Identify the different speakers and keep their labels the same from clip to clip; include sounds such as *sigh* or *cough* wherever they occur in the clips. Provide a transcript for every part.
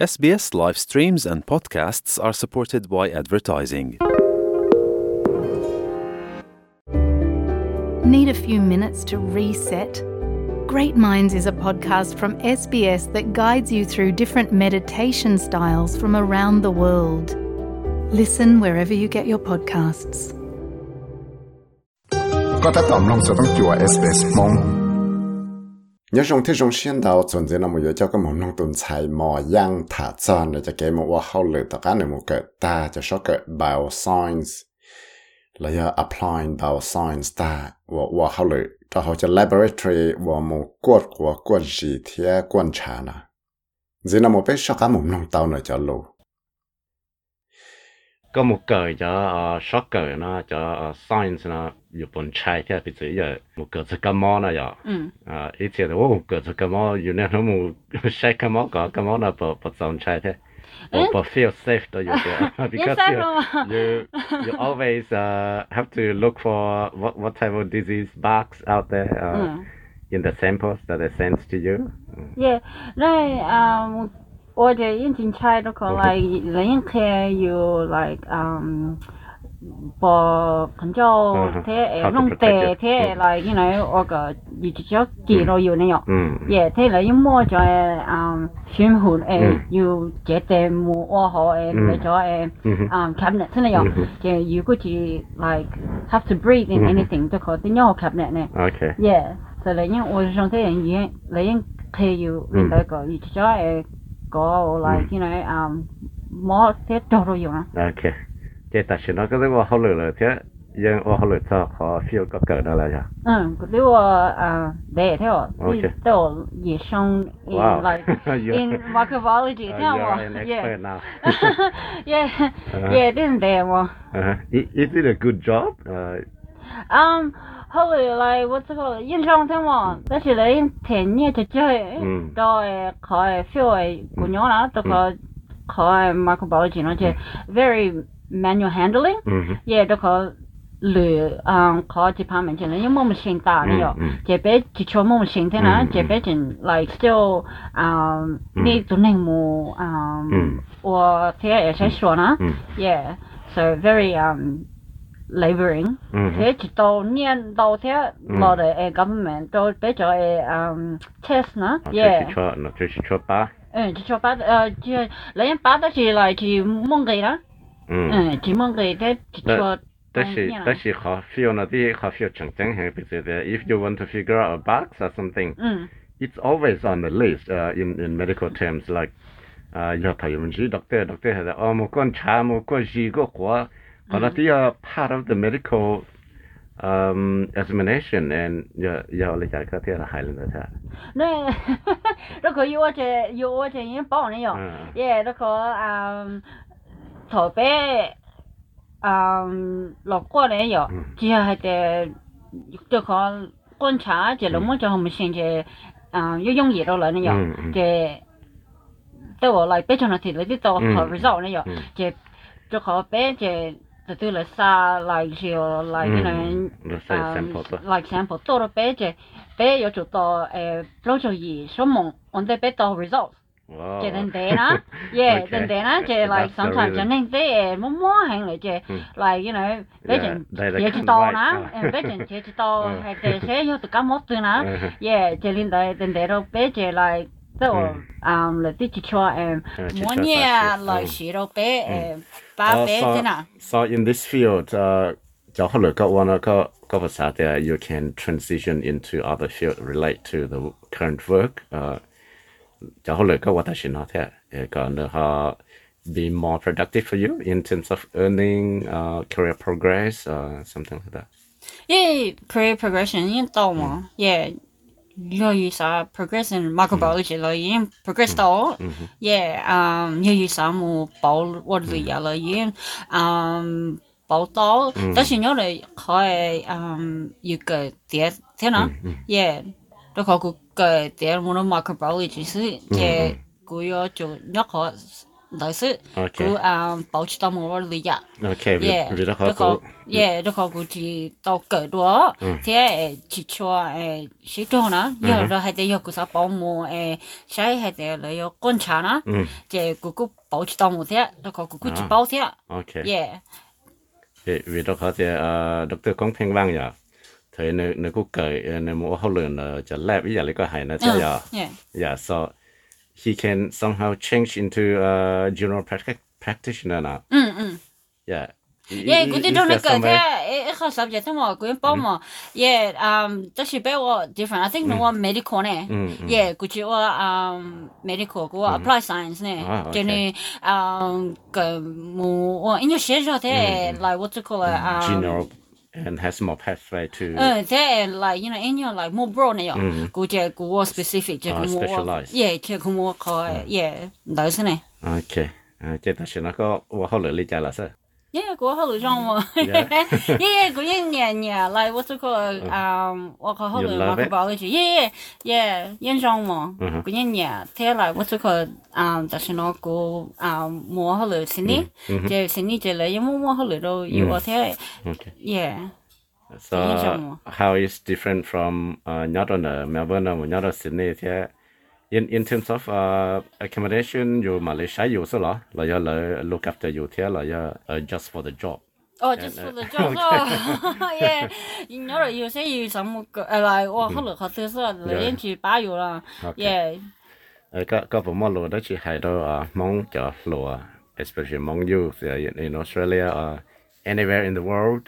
Speaker 1: SBS live streams and podcasts are supported by advertising.
Speaker 2: Need a few minutes to reset? Great Minds is a podcast from SBS that guides you through different meditation styles from around the world. Listen wherever you get your podcasts.
Speaker 3: ก็ถ้าตอมลงจะต้องจัว SBS มง Nhớ trong thế trong xuyên đầu chuẩn thế là một giờ cho cái một nông tuần xài mò yang thả chọn để cho cái một hoa hậu lửa tất cả những một cái ta cho số cái bioscience là giờ applying bioscience ta và hoa hậu lửa cho họ cho laboratory và một quật của quật gì thế quan trà nè thế là một cái số cái một nông tàu này cho lù
Speaker 4: 個學校呢，叫 science 呢，日本拆掉不只有木個子感冒了呀。嗯。啊，以前我木個子感冒，原來我木晒感冒個感冒呢，不不總拆掉，我不 you you always uh have to look for what what type of disease bugs out there. Uh, mm. In the samples that they send to you. Mm.
Speaker 5: Yeah, right. Um. 或者人进差都可来，人开有 like um，把很叫他弄得他来，因为我个有只只记录有那样，也他来一摸着诶，嗯，巡护诶，有这得摸我好诶，那种诶，嗯，cabinet 那样，就如果是 like have to breathe in anything 都可，你要 cabinet 呢？OK，yeah，所以因我上这人也，来因他有那个有只只诶。Go like mm. you know, um, more te toro yona.
Speaker 4: Okay. Te ta shi no ka de wo te yen wo hao ta kho feel ka ka na la
Speaker 5: ya. Um, ko de uh de te wo. Te ye shong in
Speaker 4: wow.
Speaker 5: like in microbiology
Speaker 4: te.
Speaker 5: Yeah. Yeah. Yeah, didn't they
Speaker 4: wo. Is it a good job? Uh,
Speaker 5: um 后来我这个印象中嘛，那现在天热就
Speaker 4: 只
Speaker 5: 系，都系靠诶小诶姑娘啦，做个靠诶麦克包机，而且 very manual handling，也做个累，啊靠，几 partment 前又冇乜新单喎，就别至少冇乜新单啊，就别进嚟就啊，你只能冇啊，我睇下有几少呐，Yeah，so very um. laboring，这直到年到天我的诶 government 都比较诶嗯 test 呢
Speaker 4: 这是，
Speaker 5: yeah
Speaker 4: 错，那这是错吧？
Speaker 5: 嗯就说把呃就人把的是来去蒙给啦，
Speaker 4: 嗯，
Speaker 5: 嗯去蒙给的就说。
Speaker 4: 但是但是好 feel 那啲好 feel 正正系比如的，if you want to figure out a bug or something，
Speaker 5: 嗯
Speaker 4: it's always on the list uh, in in medical terms like 啊，要睇唔知 doctor doctor 系哦冇观察冇观视个话， 可能啲啊 part of the medical um examination and 要要你就个啲系系啦，睇。
Speaker 5: 那那个有我这有我这人帮你用，
Speaker 4: 嗯
Speaker 5: 耶，那个嗯，头背嗯落过来有，只要系的这个观察，这龙么就我们现在嗯要用嘢到来呢有
Speaker 4: 嗯嗯，
Speaker 5: 这对我来比较那题你啲到
Speaker 4: 嗯
Speaker 5: result 呢有
Speaker 4: 嗯，
Speaker 5: 这这个背这。
Speaker 4: Tytölle
Speaker 5: saa
Speaker 4: laisio sa
Speaker 5: like sample toro peje pe yo chuto e plojo yi somon on the better results.
Speaker 4: Wow.
Speaker 5: Che den dena, yeah,
Speaker 4: okay.
Speaker 5: den dena che like sometimes and then they mo mo hang le che like you know,
Speaker 4: they can
Speaker 5: ye
Speaker 4: chi
Speaker 5: to na, and they can che
Speaker 4: chi
Speaker 5: to hai te se yo to ka mo tu
Speaker 4: na.
Speaker 5: Yeah, che lin da den dero pe like Teo hmm.
Speaker 4: um
Speaker 5: le
Speaker 4: ti chi
Speaker 5: chua em
Speaker 4: mo nia
Speaker 5: la shi ro pe hmm. em
Speaker 4: uh, so in this field uh ja hello ka wana ka ka pasa there you can transition into other field relate to the current work. Uh ja hello ka watashi na te e ka no ha be more productive for you in terms of earning uh career progress uh something like that.
Speaker 5: Yeah career progression in tomo hmm. yeah 여유사 progress in microbiology ừ. lo yeah progress to. Ừ. Ừ. Yeah um 여유사 뭐 bảo what do ya lo yin um bảo to. Đó xin nhớ là khỏi um you go thế thế nào. Yeah đó khỏi cái thế mà nó microbiology chứ yeah của yo
Speaker 4: chỗ
Speaker 5: nhớ khỏi 다스 그
Speaker 4: 바우치다 모르리야 오케이
Speaker 5: 그리고 예 그리고 그지 또 거도 제 지초아 에 시도나 여러 해대 여기서 보모 에 샤이 해대를 요 건차나 제 그거 바우치다 못해 그리고
Speaker 4: 그거 지 바우세 오케이 예 Yeah, vì ừ. ừ. ừ. đó có thể đọc từ công phiên văn nhờ. Thời nơi nơi quốc cởi ờ, nơi mua hậu lượng là ờ, chả lẹp bây giờ lấy có hại nó
Speaker 5: chả
Speaker 4: Yeah, giờ so he can somehow change into a general practitioner now.
Speaker 5: Mm-hmm.
Speaker 4: Yeah.
Speaker 5: Yeah,
Speaker 4: gu
Speaker 5: di
Speaker 4: don't
Speaker 5: make a ha subject mo gu po mo. Yeah, um that should be what different. I think mm. no one medical ne. Mm, yeah, gu chi um medical gu mm-hmm. apply science ne. Ah, Gene um gu mo in your schedule like what to call it um
Speaker 4: general and has more pathway to
Speaker 5: 嗯，即系 like you know in your like more broad 呢样，嗰只嗰个 specific 即系
Speaker 4: 啊
Speaker 5: 佢冇
Speaker 4: specialize
Speaker 5: 耶，即系佢冇佢耶，唔先呢。
Speaker 4: OK 啊即系但是那个我后来理解了 *laughs* 是
Speaker 5: 耶，嗰后嚟装喎，耶，嗰一年年嚟我这个啊，我个后来
Speaker 4: You love it?
Speaker 5: microbiology，耶耶，印象喎，嗰一年睇嚟我这个啊，就是那个啊，我后来先呢，即系先呢即系因为我后来都要我睇，
Speaker 4: OK
Speaker 5: 耶，
Speaker 4: so
Speaker 5: 印象喎
Speaker 4: how is different from uh, nhớ là Melbourne và nhớ là Sydney thì in in terms of uh, accommodation, you Malaysia, you also lah, like you look after you here, like you uh, just for the job.
Speaker 5: Oh, just for uh, the job. *laughs* oh, *laughs* yeah. You know, you say you some uh, eh, like oh, hello, how this là lên chỉ ba rồi là. Yeah.
Speaker 4: Ờ, các các bộ môn lúa đó chỉ hay đâu à mong cho lúa, especially mong youth uh, in Australia or anywhere in the world.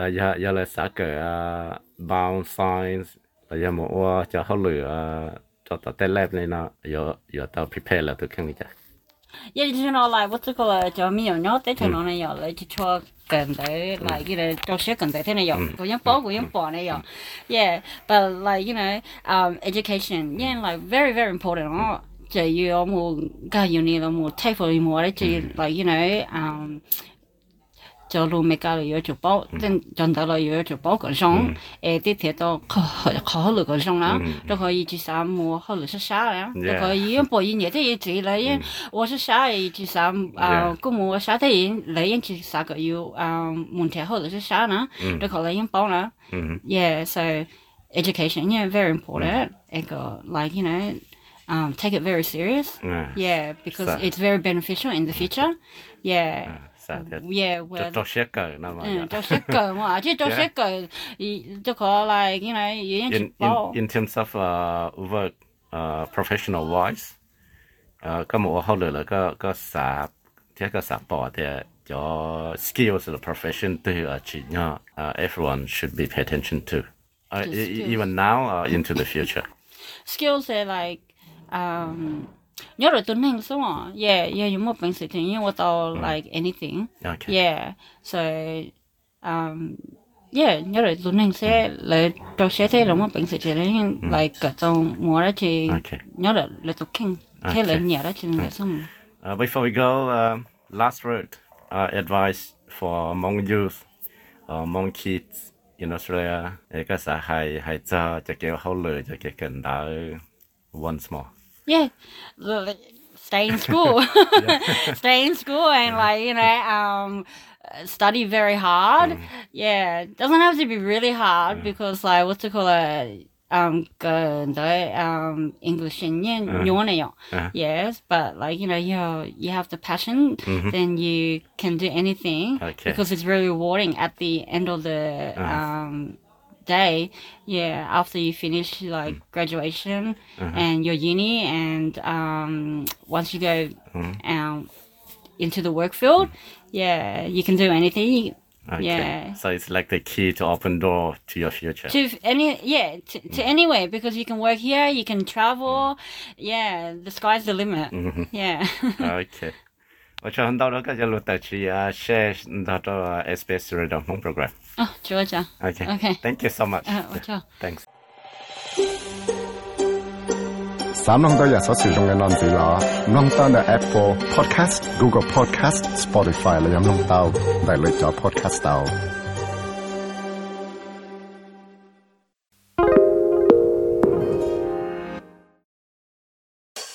Speaker 4: Uh, giờ giờ là xã cờ uh, bound signs là giờ một cho họ lửa lựa uh, cho tao tên lab này nó giờ giờ tao prepare là tôi không nghĩ chắc
Speaker 5: 一啲先攞嚟，我这个就没有nhau，但系攞嚟有嚟就错近代嚟嘅嚟做些近代听嚟有，嗰样包嗰样包嚟有，yeah，but like you know um education yeah like very very important 哦，就要有冇教要你有冇 take for 冇咧就 like you know um 就路未教嚟要做包，即系尽到嚟要做包嗰种，诶啲铁都考考虑嗰种啦，都可以至少冇考虑是啥啦，都可以用播音乐啲嘢自己嚟，因我是啥嘢至少啊，咁我啥啲嘢嚟因至少个要啊问题考虑是啥啦，都可能用包啦，yeah so education yeah very important，一个 like you know um take it very serious。
Speaker 4: uh,
Speaker 5: Yeah, because
Speaker 4: So-
Speaker 5: it's very beneficial in the future. Yeah,
Speaker 4: sao thì
Speaker 5: yeah,
Speaker 4: cho
Speaker 5: well,
Speaker 4: cho xét cờ nó mà
Speaker 5: 嗯，做些个嘛，即系做些个，而就可来，因为有人
Speaker 4: in
Speaker 5: 去
Speaker 4: in
Speaker 5: 报，
Speaker 4: in *laughs* terms of uh, work uh, professional wise uh, có một hậu lửa là có có xã thế có xã bỏ thì cho skills là profession từ ở chỉ nhau uh, everyone should be pay attention to uh,
Speaker 5: To
Speaker 4: e- e-
Speaker 5: skills.
Speaker 4: even now uh, into the future *laughs*
Speaker 5: skills are like um. nhớ rồi tôi nên số mà yeah yeah yung mo bang sự tình yung tôi like anything
Speaker 4: okay
Speaker 5: yeah so um yeah nhớ rồi tôi nên sẽ là tôi sẽ thấy là mo bang sự tình nhưng like cái trong mua ra thì nhớ rồi là tôi kinh thế là nhớ ra thì là xong
Speaker 4: uh, before we go um, last word uh, advice for Hmong youth or Hmong kids in Australia. eh, có xã hay hay cho cho kiểu hậu lửa cho kiểu cần đỡ once more
Speaker 5: Yeah, stay in school, *laughs* *laughs* stay in school, and like you know, um, study very hard. Yeah, doesn't have to be really hard because like what's it called, uh, um, um, English and
Speaker 4: Uh.
Speaker 5: Yes, but like you know, you you have the passion, then you can do anything
Speaker 4: Okay.
Speaker 5: because it's very rewarding at the end of the um day yeah after you finish like mm. graduation uh-huh. and your uni and um once you go mm-hmm. um into the work field yeah you can do anything.
Speaker 4: Okay.
Speaker 5: Yeah.
Speaker 4: So it's like the key to open door to your future.
Speaker 5: to any yeah to, to mm. anywhere because you can work here you can travel. Mm. Yeah the sky's the limit. Mm-hmm. Yeah. *laughs*
Speaker 4: Okay. Và cho hôm đó đó có cho luật tài chỉ uh, share đó cho uh, SBS Radio Hmong program.
Speaker 5: oh Georgia
Speaker 4: Okay.
Speaker 5: Okay.
Speaker 4: Thank you so much.
Speaker 5: uh, what's up?
Speaker 4: Thanks.
Speaker 3: 三弄到日所使用嘅单字啦，弄到嘅 Apple Podcast、Google Podcast、Spotify 你有弄到，嚟嚟咗 Podcast 到。
Speaker 6: SBS